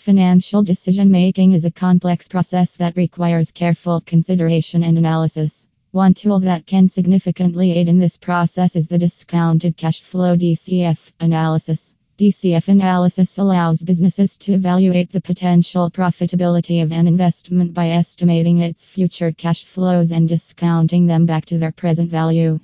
Financial decision making is a complex process that requires careful consideration and analysis. One tool that can significantly aid in this process is the discounted cash flow DCF analysis. DCF analysis allows businesses to evaluate the potential profitability of an investment by estimating its future cash flows and discounting them back to their present value.